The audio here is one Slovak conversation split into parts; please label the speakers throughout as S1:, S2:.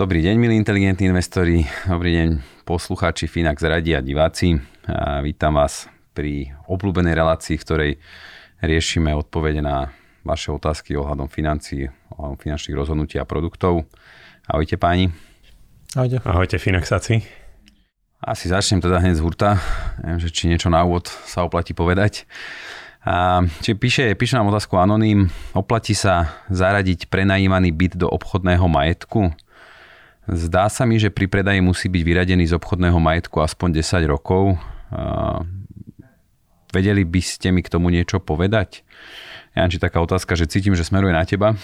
S1: Dobrý deň, milí inteligentní investori, dobrý deň poslucháči Finax Radi a diváci. A vítam vás pri obľúbenej relácii, v ktorej riešime odpovede na vaše otázky ohľadom financií, ohľadom finančných rozhodnutí a produktov. Ahojte páni.
S2: Ahojte. Ahojte Finaxáci.
S1: Asi začnem teda hneď z hurta. Neviem, že či niečo na úvod sa oplatí povedať. A, či píše, píše nám otázku Anonym, oplatí sa zaradiť prenajímaný byt do obchodného majetku? Zdá sa mi, že pri predaji musí byť vyradený z obchodného majetku aspoň 10 rokov. Vedeli by ste mi k tomu niečo povedať? Janči, taká otázka, že cítim, že smeruje na teba.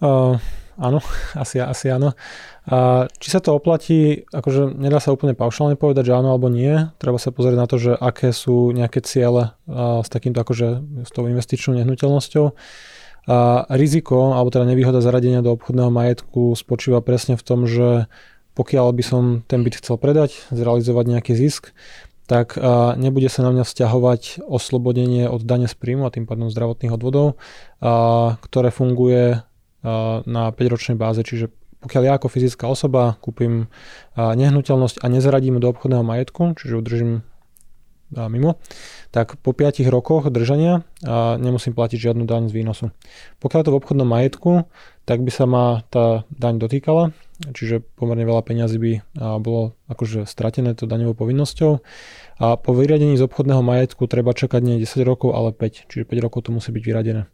S3: Uh, áno, asi, asi áno. A či sa to oplatí, akože nedá sa úplne paušálne povedať, že áno alebo nie. Treba sa pozrieť na to, že aké sú nejaké ciele s takýmto akože s tou investičnou nehnuteľnosťou. A riziko, alebo teda nevýhoda zaradenia do obchodného majetku spočíva presne v tom, že pokiaľ by som ten byt chcel predať, zrealizovať nejaký zisk, tak nebude sa na mňa vzťahovať oslobodenie od dane z príjmu a tým pádom zdravotných odvodov, ktoré funguje na 5-ročnej báze, čiže pokiaľ ja ako fyzická osoba kúpim nehnuteľnosť a nezradím do obchodného majetku, čiže udržím mimo, tak po 5 rokoch držania nemusím platiť žiadnu daň z výnosu. Pokiaľ je to v obchodnom majetku, tak by sa ma tá daň dotýkala, čiže pomerne veľa peňazí by bolo akože stratené to daňovou povinnosťou. A po vyriadení z obchodného majetku treba čakať nie 10 rokov, ale 5, čiže 5 rokov to musí byť vyradené.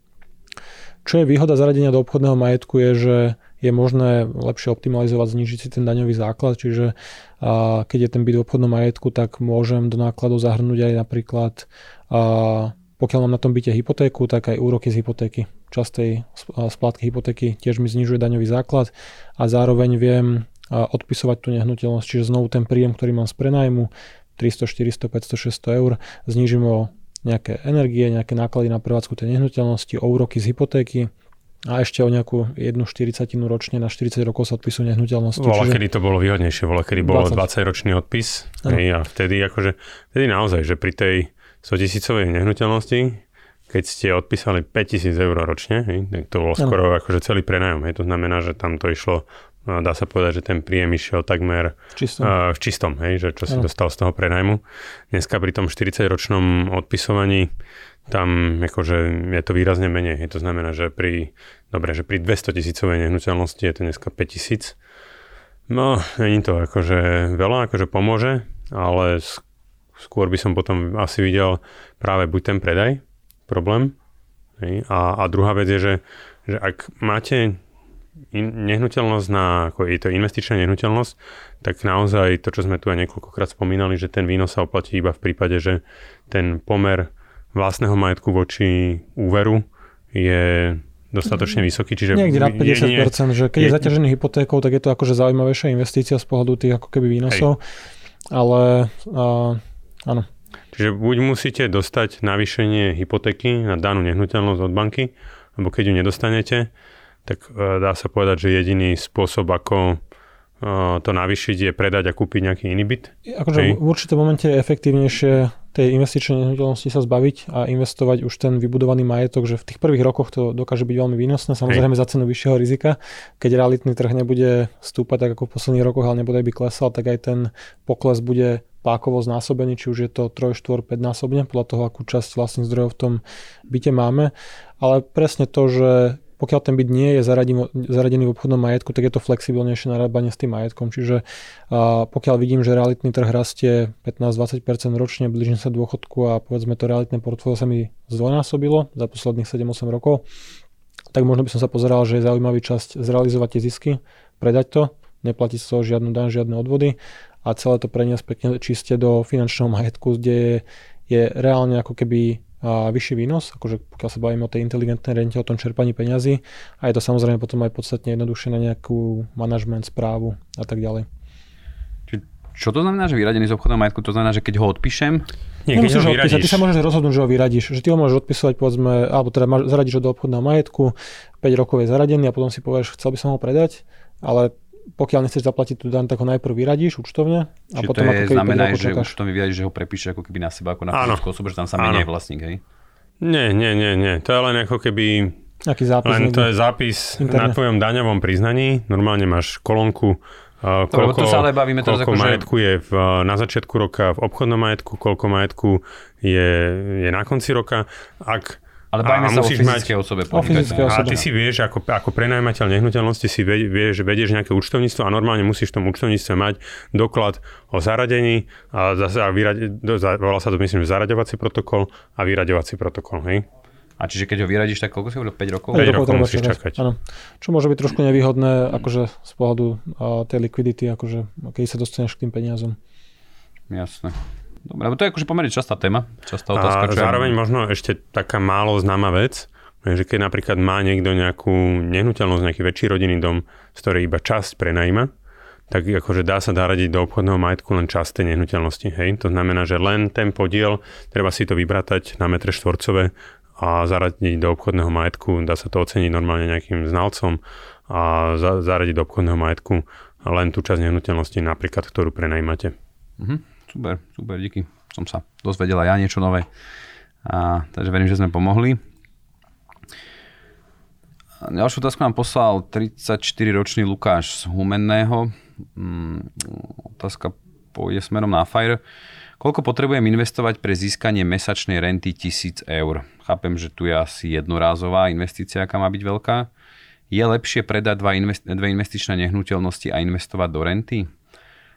S3: Čo je výhoda zaradenia do obchodného majetku je, že je možné lepšie optimalizovať, znižiť si ten daňový základ, čiže a, keď je ten byt v obchodnom majetku, tak môžem do nákladov zahrnúť aj napríklad a, pokiaľ mám na tom byte hypotéku, tak aj úroky z hypotéky. Častej splátky hypotéky tiež mi znižuje daňový základ a zároveň viem odpisovať tú nehnuteľnosť, čiže znovu ten príjem, ktorý mám z prenajmu, 300, 400, 500, 600 eur, znižím o nejaké energie, nejaké náklady na prevádzku tej nehnuteľnosti, o úroky z hypotéky a ešte o nejakú jednu 40 ročne na 40 rokov sa odpisujú nehnuteľnosti.
S2: Bola, čiže... kedy to bolo výhodnejšie, bola, kedy bolo 20, 20 ročný odpis hej, a vtedy akože, vtedy naozaj, že pri tej 100 tisícovej nehnuteľnosti, keď ste odpísali 5000 eur ročne, hej, tak to bolo skoro ano. akože celý prenajom. Hej, to znamená, že tam to išlo dá sa povedať, že ten príjem išiel takmer v čistom, uh, v čistom hej, že čo si no. dostal z toho prenajmu. Dneska pri tom 40-ročnom odpisovaní tam akože je to výrazne menej. Hej. To znamená, že pri, dobre, že pri 200 tisícovej nehnuteľnosti je to dneska 5 tisíc. No, není to akože veľa, akože pomôže, ale skôr by som potom asi videl práve buď ten predaj, problém, hej, a, a druhá vec je, že, že ak máte in, nehnuteľnosť na, ako je to investičná nehnuteľnosť, tak naozaj to, čo sme tu aj niekoľkokrát spomínali, že ten výnos sa oplatí iba v prípade, že ten pomer vlastného majetku voči úveru je dostatočne vysoký.
S3: Čiže Niekde na 50%, jedine, že keď je, je zaťažený hypotékou, tak je to akože zaujímavejšia investícia z pohľadu tých ako keby výnosov. Hej. Ale uh, áno.
S2: Čiže buď musíte dostať navýšenie hypotéky na danú nehnuteľnosť od banky, alebo keď ju nedostanete, tak e, dá sa povedať, že jediný spôsob, ako e, to navýšiť je predať a kúpiť nejaký iný byt?
S3: Akože v určitom momente je efektívnejšie tej investičnej nehnuteľnosti sa zbaviť a investovať už ten vybudovaný majetok, že v tých prvých rokoch to dokáže byť veľmi výnosné, samozrejme Hej. za cenu vyššieho rizika. Keď realitný trh nebude stúpať tak ako v posledných rokoch, ale nebude by klesal, tak aj ten pokles bude pákovo znásobený, či už je to 3, 4, 5 násobne, podľa toho, akú časť vlastných zdrojov v tom byte máme. Ale presne to, že pokiaľ ten byt nie je zaradený v obchodnom majetku, tak je to flexibilnejšie narábanie s tým majetkom. Čiže a pokiaľ vidím, že realitný trh rastie 15-20% ročne, blížim sa dôchodku a povedzme to realitné portfólio sa mi zdvojnásobilo za posledných 7-8 rokov, tak možno by som sa pozeral, že je zaujímavý časť zrealizovať tie zisky, predať to, neplatiť z toho žiadnu daň, žiadne odvody a celé to preniesť pekne čiste do finančného majetku, kde je, je reálne ako keby a vyšší výnos, akože pokiaľ sa bavíme o tej inteligentnej rente, o tom čerpaní peňazí a je to samozrejme potom aj podstatne jednoduchšie na nejakú manažment, správu a tak ďalej.
S1: Čo to znamená, že vyradený z obchodného majetku? To znamená, že keď ho odpíšem,
S3: nie, keď ho odpísať, ty sa môžeš rozhodnúť, že ho vyradíš. Že ty ho môžeš odpisovať, povedzme, alebo teda zaradíš ho do obchodného majetku, 5 rokov je zaradený a potom si povieš, chcel by som ho predať, ale pokiaľ nechceš zaplatiť tú daň, tak ho najprv vyradíš účtovne a
S1: Čiže
S3: potom
S1: to je,
S3: ako keby
S1: znamená,
S3: že
S1: že už to mi vyradíš, že ho prepíše ako keby na seba, ako na fyzickú osobu, že tam sa mení vlastník, hej?
S2: Nie, nie, nie, nie. To je len ako keby...
S3: Aký zápis?
S2: Len to je zápis interne. na tvojom daňovom priznaní. Normálne máš kolónku Uh, koľko,
S1: to sa ale bavíme teraz
S2: koľko
S1: ako,
S2: majetku že... je v, na začiatku roka v obchodnom majetku, koľko majetku je, je na konci roka. Ak
S1: ale bavíme sa o fyzickej mať, osobe. O
S3: fyzické osobe.
S2: A ty si vieš, ako, ako prenajímateľ nehnuteľnosti si vieš, vedieš nejaké účtovníctvo a normálne musíš v tom účtovníctve mať doklad o zaradení a, zase, a vyrade, volá sa to myslím, zaraďovací protokol a vyraďovací protokol. Hej?
S1: A čiže keď ho vyradíš, tak koľko si hovoril? 5 rokov?
S2: 5 rokov musíš čakať.
S3: Áno. Čo môže byť trošku nevýhodné akože z pohľadu uh, tej likvidity, akože keď sa dostaneš k tým peniazom.
S1: Jasné. Dobre, to je akože pomerne častá téma, častá otázka.
S2: A zároveň ja... možno ešte taká málo známa vec, že keď napríklad má niekto nejakú nehnuteľnosť, nejaký väčší rodinný dom, z ktorej iba časť prenajíma, tak akože dá sa radiť do obchodného majetku len časť tej nehnuteľnosti. Hej? To znamená, že len ten podiel, treba si to vybratať na metre štvorcové a zaradiť do obchodného majetku, dá sa to oceniť normálne nejakým znalcom a za, zaradiť do obchodného majetku len tú časť nehnuteľnosti, napríklad, ktorú prenajímate.
S1: Mhm, super, super, díky. Som sa dozvedela ja niečo nové. A, takže verím, že sme pomohli. Ďalšiu otázku nám poslal 34-ročný Lukáš z Humenného. Mm, otázka pôjde smerom na Fire. Koľko potrebujem investovať pre získanie mesačnej renty 1000 eur? Chápem, že tu je asi jednorázová investícia, aká má byť veľká. Je lepšie predať dva investi- dve investičné nehnuteľnosti a investovať do renty?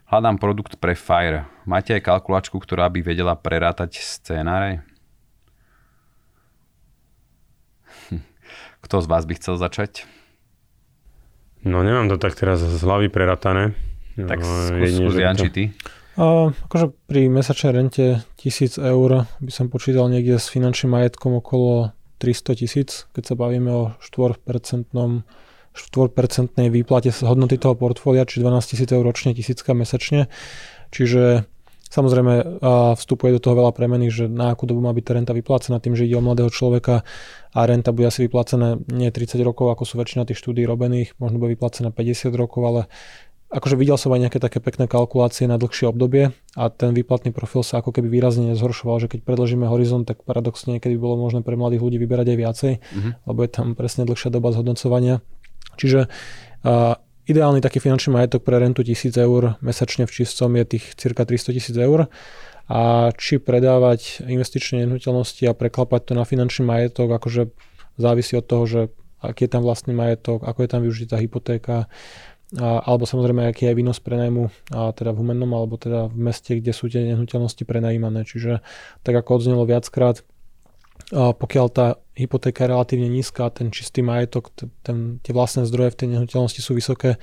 S1: Hľadám produkt pre FIRE. Máte aj kalkulačku, ktorá by vedela prerátať scénáre? Kto z vás by chcel začať?
S2: No nemám to tak teraz z hlavy preratané.
S1: Tak no, skús, skús Janči, ty.
S3: Uh, akože pri mesačnej rente 1000 eur by som počítal niekde s finančným majetkom okolo 300 tisíc, keď sa bavíme o 4% 4% výplate z hodnoty toho portfólia, či 12 tisíc eur ročne, tisícka mesačne. Čiže samozrejme vstupuje do toho veľa premených, že na akú dobu má byť tá renta vyplácená tým, že ide o mladého človeka a renta bude asi vyplácená nie 30 rokov, ako sú väčšina tých štúdí robených, možno bude vyplácená 50 rokov, ale akože videl som aj nejaké také pekné kalkulácie na dlhšie obdobie a ten výplatný profil sa ako keby výrazne nezhoršoval, že keď predložíme horizont, tak paradoxne niekedy bolo možné pre mladých ľudí vyberať aj viacej, mm-hmm. lebo je tam presne dlhšia doba zhodnocovania. Čiže ideálny taký finančný majetok pre rentu 1000 eur mesačne v čistom je tých cirka 300 tisíc eur a či predávať investičné nehnuteľnosti a preklapať to na finančný majetok, akože závisí od toho, že aký je tam vlastný majetok, ako je tam využitá hypotéka, a, alebo samozrejme, aký je výnos prenajmu a teda v Humennom, alebo teda v meste, kde sú tie nehnuteľnosti prenajímané. Čiže tak ako odznelo viackrát, pokiaľ tá hypotéka je relatívne nízka ten čistý majetok, ten, tie vlastné zdroje v tej nehnuteľnosti sú vysoké,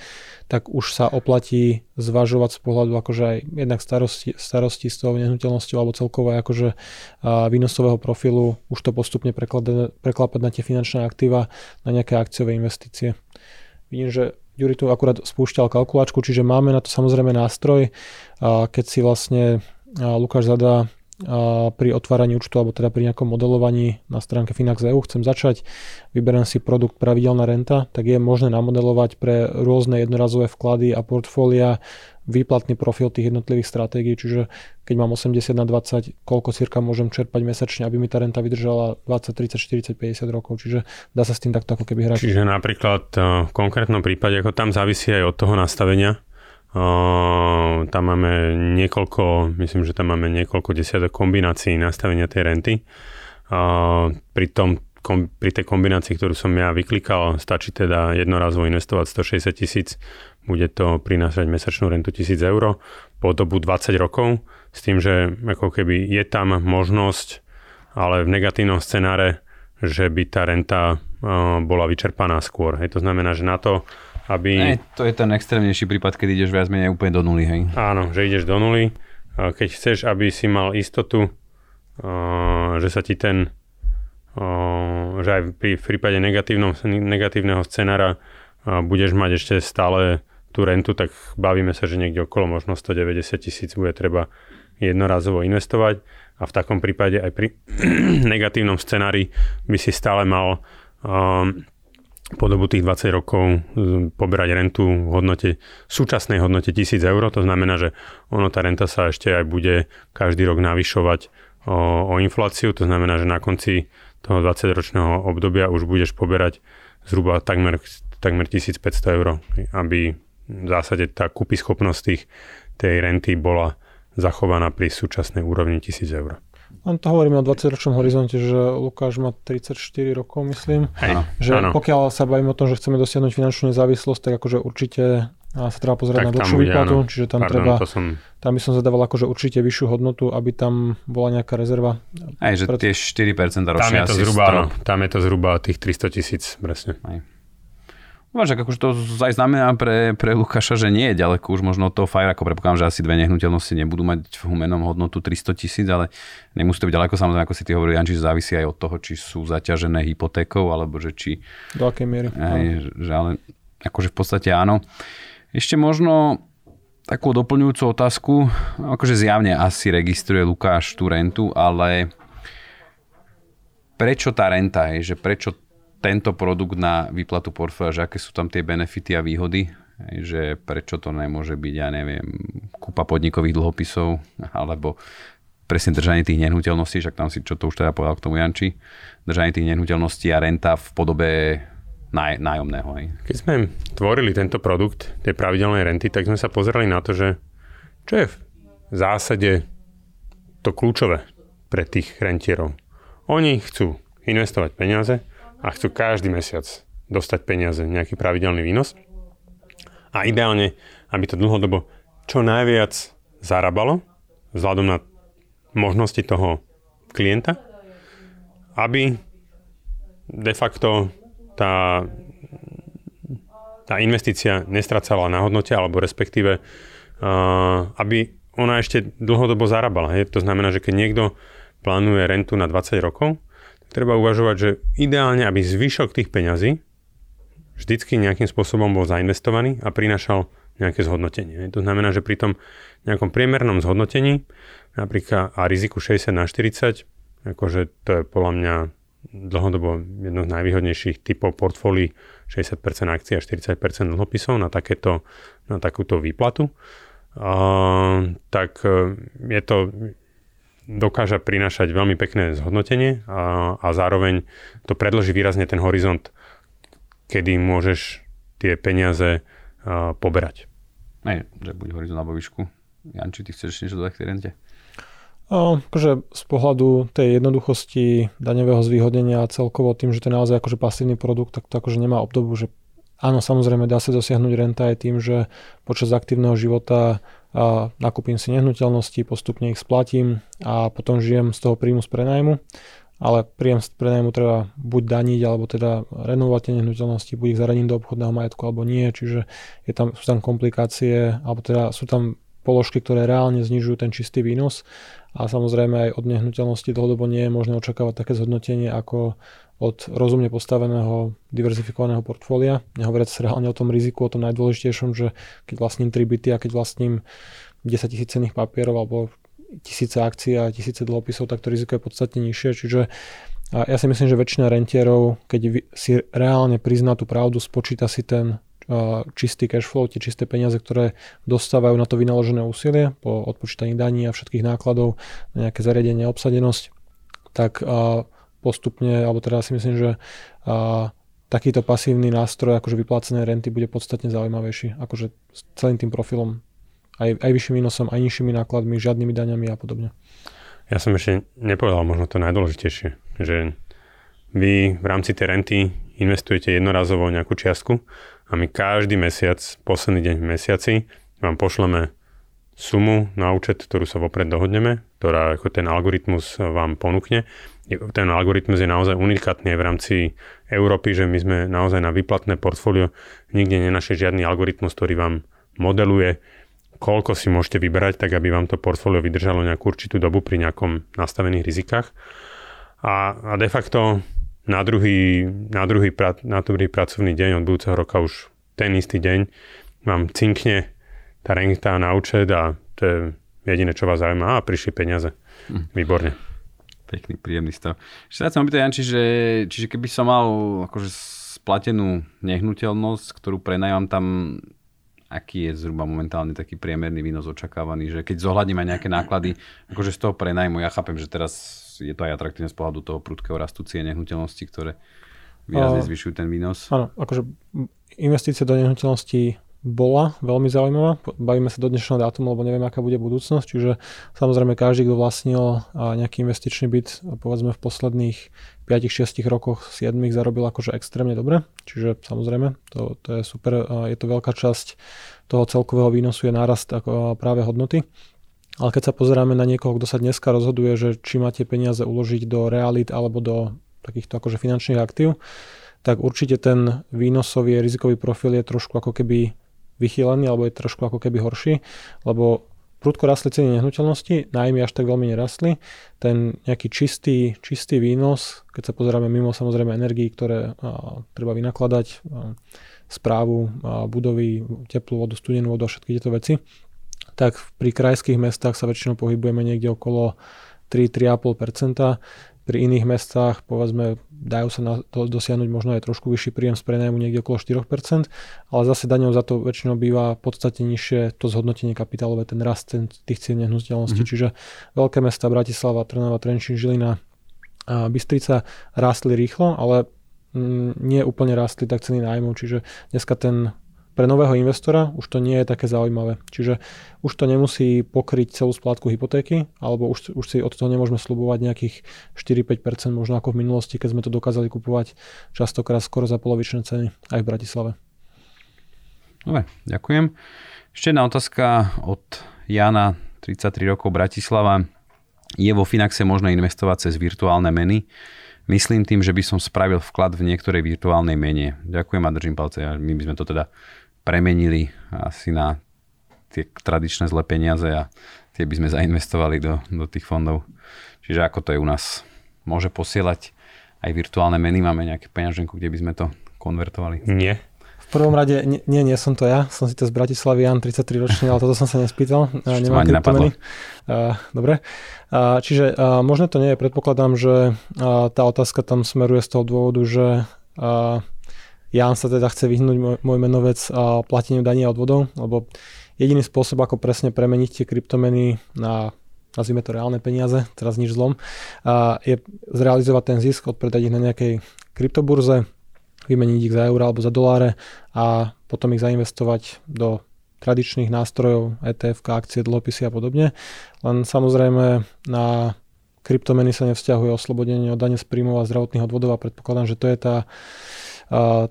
S3: tak už sa oplatí zvažovať z pohľadu akože aj jednak starosti, starosti s tou nehnuteľnosťou alebo celkovo akože výnosového profilu už to postupne preklapať na tie finančné aktíva, na nejaké akciové investície. Vidím, že Juri tu akurát spúšťal kalkulačku, čiže máme na to samozrejme nástroj. Keď si vlastne Lukáš zadá pri otváraní účtu alebo teda pri nejakom modelovaní na stránke Finax.eu chcem začať, vyberiem si produkt pravidelná renta, tak je možné namodelovať pre rôzne jednorazové vklady a portfólia výplatný profil tých jednotlivých stratégií, čiže keď mám 80 na 20, koľko cirka môžem čerpať mesačne, aby mi tá renta vydržala 20, 30, 40, 50 rokov, čiže dá sa s tým takto ako keby hrať.
S2: Čiže napríklad e, v konkrétnom prípade, ako tam závisí aj od toho nastavenia, Tam máme niekoľko, myslím, že tam máme niekoľko desiatok kombinácií nastavenia tej renty. Pri, tom, pri tej kombinácii, ktorú som ja vyklikal, stačí teda jednorazovo investovať 160 tisíc, bude to prinášať mesačnú rentu 1000 eur po dobu 20 rokov, s tým, že ako keby je tam možnosť, ale v negatívnom scenáre, že by tá renta bola vyčerpaná skôr. Hej, to znamená, že na to, aby...
S1: Ne, to je ten extrémnejší prípad, keď ideš viac menej úplne do nuly, hej?
S2: Áno, že ideš do nuly. Keď chceš, aby si mal istotu že sa ti ten, že aj pri, v prípade negatívneho scenára budeš mať ešte stále tú rentu, tak bavíme sa, že niekde okolo možno 190 tisíc bude treba jednorazovo investovať a v takom prípade aj pri negatívnom scenári by si stále mal um, po dobu tých 20 rokov poberať rentu v hodnote, súčasnej hodnote 1000 eur. To znamená, že ono tá renta sa ešte aj bude každý rok navyšovať o, o infláciu. To znamená, že na konci toho 20-ročného obdobia už budeš poberať zhruba takmer, takmer 1500 eur, aby v zásade tá schopnosť tých, tej renty bola zachovaná pri súčasnej úrovni 1000 eur.
S3: Len to hovoríme o 20-ročnom horizonte, že Lukáš má 34 rokov, myslím.
S2: Hej,
S3: že
S2: áno.
S3: pokiaľ sa bavíme o tom, že chceme dosiahnuť finančnú nezávislosť, tak akože určite sa treba pozerať tak na dlhšiu výplatu, áno. čiže tam Pardon, treba, som... tam by som zadával akože určite vyššiu hodnotu, aby tam bola nejaká rezerva.
S1: Aj, že pred... tie 4% ročne
S2: tam je to zhruba, áno, tam je to zhruba tých 300 tisíc, presne. Aj.
S1: Máš, akože to aj znamená pre, pre Lukáša, že nie je ďaleko už možno od toho Fire, ako predpokladám, že asi dve nehnuteľnosti nebudú mať v humenom hodnotu 300 tisíc, ale nemusí to byť ďaleko, samozrejme, ako si ty hovoril, Janči, závisí aj od toho, či sú zaťažené hypotékou, alebo že či...
S3: Do akej miery.
S1: Aj, že, ale akože v podstate áno. Ešte možno takú doplňujúcu otázku, akože zjavne asi registruje Lukáš tú rentu, ale prečo tá renta, je, že prečo tento produkt na výplatu portfólia, že aké sú tam tie benefity a výhody, že prečo to nemôže byť, ja neviem, kúpa podnikových dlhopisov, alebo presne držanie tých nehnuteľností, však tam si čo to už teda povedal k tomu Janči, držanie tých nehnuteľností a renta v podobe náj, nájomného. Aj.
S2: Keď sme tvorili tento produkt, tej pravidelnej renty, tak sme sa pozerali na to, že čo je v zásade to kľúčové pre tých rentierov. Oni chcú investovať peniaze, a chcú každý mesiac dostať peniaze, nejaký pravidelný výnos. A ideálne, aby to dlhodobo čo najviac zarábalo, vzhľadom na možnosti toho klienta, aby de facto tá, tá investícia nestracala na hodnote, alebo respektíve, uh, aby ona ešte dlhodobo zarábala. Hej? To znamená, že keď niekto plánuje rentu na 20 rokov, treba uvažovať, že ideálne, aby zvyšok tých peňazí vždycky nejakým spôsobom bol zainvestovaný a prinašal nejaké zhodnotenie. To znamená, že pri tom nejakom priemernom zhodnotení napríklad a riziku 60 na 40, akože to je podľa mňa dlhodobo jedno z najvýhodnejších typov portfólií 60% akcií a 40% dlhopisov na, takéto, na takúto výplatu, uh, tak e, je to dokáža prinášať veľmi pekné zhodnotenie a, a zároveň to predloží výrazne ten horizont, kedy môžeš tie peniaze a, poberať.
S1: Ne, že buď horizont alebo výšku. Janči, ty chceš niečo dodať k tej rente?
S3: O, akože z pohľadu tej jednoduchosti daňového zvýhodnenia a celkovo tým, že to je naozaj akože pasívny produkt, tak to akože nemá obdobu, že áno, samozrejme dá sa dosiahnuť renta aj tým, že počas aktívneho života a nakúpim si nehnuteľnosti, postupne ich splatím a potom žijem z toho príjmu z prenajmu. Ale príjem z prenajmu treba buď daniť, alebo teda renovovať tie nehnuteľnosti, buď ich zaradiť do obchodného majetku, alebo nie. Čiže je tam, sú tam komplikácie, alebo teda sú tam položky, ktoré reálne znižujú ten čistý výnos a samozrejme aj od nehnuteľnosti dlhodobo nie je možné očakávať také zhodnotenie ako od rozumne postaveného diverzifikovaného portfólia. Nehovoriac reálne o tom riziku, o tom najdôležitejšom, že keď vlastním 3 byty a keď vlastním 10 tisíc cenných papierov alebo tisíce akcií a tisíce dlhopisov, tak to riziko je podstatne nižšie. Čiže a ja si myslím, že väčšina rentierov, keď si reálne prizná tú pravdu, spočíta si ten čistý cash flow, tie čisté peniaze, ktoré dostávajú na to vynaložené úsilie po odpočítaní daní a všetkých nákladov na nejaké zariadenie, obsadenosť, tak postupne, alebo teda si myslím, že a, takýto pasívny nástroj akože vyplácené renty bude podstatne zaujímavejší, akože s celým tým profilom, aj, aj vyšším výnosom, aj nižšími nákladmi, žiadnymi daňami a podobne.
S2: Ja som ešte nepovedal možno to najdôležitejšie, že vy v rámci tej renty investujete jednorazovo nejakú čiastku a my každý mesiac, posledný deň v mesiaci, vám pošleme sumu na účet, ktorú sa vopred dohodneme, ktorá ako ten algoritmus vám ponúkne ten algoritmus je naozaj unikátny v rámci Európy, že my sme naozaj na výplatné portfólio nikde nenašli žiadny algoritmus, ktorý vám modeluje, koľko si môžete vyberať, tak aby vám to portfólio vydržalo nejakú určitú dobu pri nejakom nastavených rizikách. A, a de facto na druhý, na, druhý, na druhý pracovný deň od budúceho roka už ten istý deň vám cinkne tá renta na účet a to je jediné, čo vás zaujíma. A prišli peniaze. Hm. Výborne.
S1: Pekný, príjemný stav. Ešte sa chcem opýtať, Janči, že čiže keby som mal akože splatenú nehnuteľnosť, ktorú prenajám tam aký je zhruba momentálne taký priemerný výnos očakávaný, že keď zohľadím aj nejaké náklady, akože z toho prenajmu, ja chápem, že teraz je to aj atraktívne z pohľadu toho prudkého rastu cien nehnuteľnosti, ktoré výrazne zvyšujú ten výnos.
S3: Áno, akože investície do nehnuteľností bola veľmi zaujímavá. Bavíme sa do dnešného dátumu, lebo neviem, aká bude budúcnosť. Čiže samozrejme každý, kto vlastnil nejaký investičný byt, povedzme v posledných 5-6 rokoch, 7 zarobil akože extrémne dobre. Čiže samozrejme, to, to je super. Je to veľká časť toho celkového výnosu je nárast ako práve hodnoty. Ale keď sa pozeráme na niekoho, kto sa dneska rozhoduje, že či máte peniaze uložiť do realit alebo do takýchto akože finančných aktív, tak určite ten výnosový rizikový profil je trošku ako keby vychýlený alebo je trošku ako keby horší, lebo prudko rastli ceny nehnuteľnosti, nájmy až tak veľmi nerastli. Ten nejaký čistý, čistý výnos, keď sa pozeráme mimo samozrejme energií, ktoré a, treba vynakladať, a, správu a, budovy, teplú vodu, studenú vodu a všetky tieto veci, tak pri krajských mestách sa väčšinou pohybujeme niekde okolo 3-3,5%. Pri iných mestách, povedzme, dajú sa na to dosiahnuť možno aj trošku vyšší príjem z prenajmu niekde okolo 4%, ale zase daňou za to väčšinou býva podstate nižšie to zhodnotenie kapitálové, ten rast ten, tých cien nehnuteľností. Mm-hmm. Čiže veľké mesta Bratislava, Trnava, Trenčín, Žilina, a Bystrica rástli rýchlo, ale mm, nie úplne rástli tak ceny nájmu, čiže dneska ten pre nového investora už to nie je také zaujímavé. Čiže už to nemusí pokryť celú splátku hypotéky, alebo už, už si od toho nemôžeme slubovať nejakých 4-5%, možno ako v minulosti, keď sme to dokázali kupovať častokrát skoro za polovičné ceny aj v Bratislave.
S1: Dobre, ďakujem. Ešte jedna otázka od Jana, 33 rokov Bratislava. Je vo Finaxe možné investovať cez virtuálne meny? Myslím tým, že by som spravil vklad v niektorej virtuálnej mene. Ďakujem a držím palce. My by sme to teda premenili asi na tie tradičné zlé peniaze a tie by sme zainvestovali do, do tých fondov. Čiže ako to je u nás? Môže posielať aj virtuálne meny? Máme nejaké peňaženku, kde by sme to konvertovali?
S2: Nie.
S3: V prvom rade, nie, nie, som to ja, som si to z Bratislavy, Jan, 33 ročný, ale toto som sa nespýtal.
S1: Nemám kryptomeny.
S3: Uh, dobre. Uh, čiže uh, možno to nie je, predpokladám, že uh, tá otázka tam smeruje z toho dôvodu, že Jan sa teda chce vyhnúť môj, môj menovec a plateniu daní a odvodov, lebo jediný spôsob, ako presne premeniť tie kryptomeny na nazvime to reálne peniaze, teraz nič zlom, a je zrealizovať ten zisk, odpredať ich na nejakej kryptoburze, vymeniť ich za eur alebo za doláre a potom ich zainvestovať do tradičných nástrojov, ETF, akcie, dlhopisy a podobne. Len samozrejme na kryptomeny sa nevzťahuje oslobodenie od dane z príjmov a zdravotných odvodov a predpokladám, že to je tá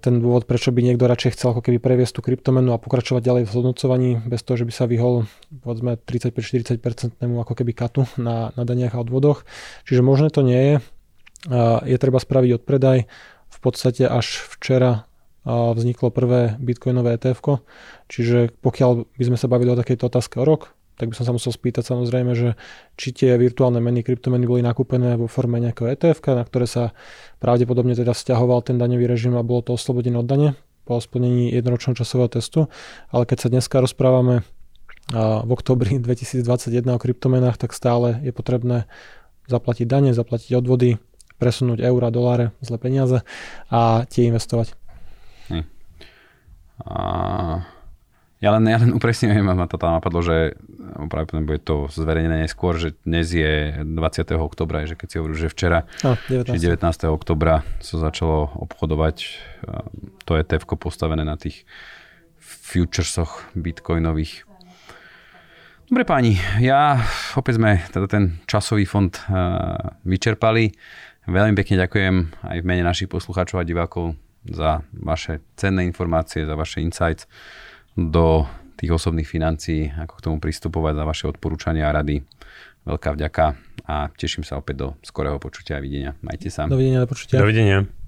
S3: ten dôvod, prečo by niekto radšej chcel ako keby previesť tú kryptomenu a pokračovať ďalej v zhodnocovaní bez toho, že by sa vyhol povedzme 35-40% ako keby katu na, na daniach a odvodoch. Čiže možné to nie je. Je treba spraviť odpredaj. V podstate až včera vzniklo prvé bitcoinové ETF, čiže pokiaľ by sme sa bavili o takejto otázke o rok, tak by som sa musel spýtať samozrejme, že či tie virtuálne meny, kryptomeny boli nakúpené vo forme nejakého ETF, na ktoré sa pravdepodobne teda vzťahoval ten daňový režim a bolo to oslobodené od dane po splnení jednoročného časového testu. Ale keď sa dneska rozprávame v oktobri 2021 o kryptomenách, tak stále je potrebné zaplatiť dane, zaplatiť odvody, presunúť eurá, doláre, zlé peniaze a tie investovať. Hm.
S1: A ja len, ja len upresňujem, ma to tam napadlo, že pravdepodobne bude to zverejnené neskôr, že dnes je 20. oktobra, že keď si hovoril, že včera, no, 19. či 19. oktobra sa začalo obchodovať to je ETF postavené na tých futuresoch bitcoinových. Dobre páni, ja opäť sme teda ten časový fond vyčerpali. Veľmi pekne ďakujem aj v mene našich poslucháčov a divákov za vaše cenné informácie, za vaše insights do tých osobných financií, ako k tomu pristupovať za vaše odporúčania a rady. Veľká vďaka a teším sa opäť do skorého počutia a videnia. Majte sa.
S3: Dovidenia, do počutia.
S2: Dovidenia.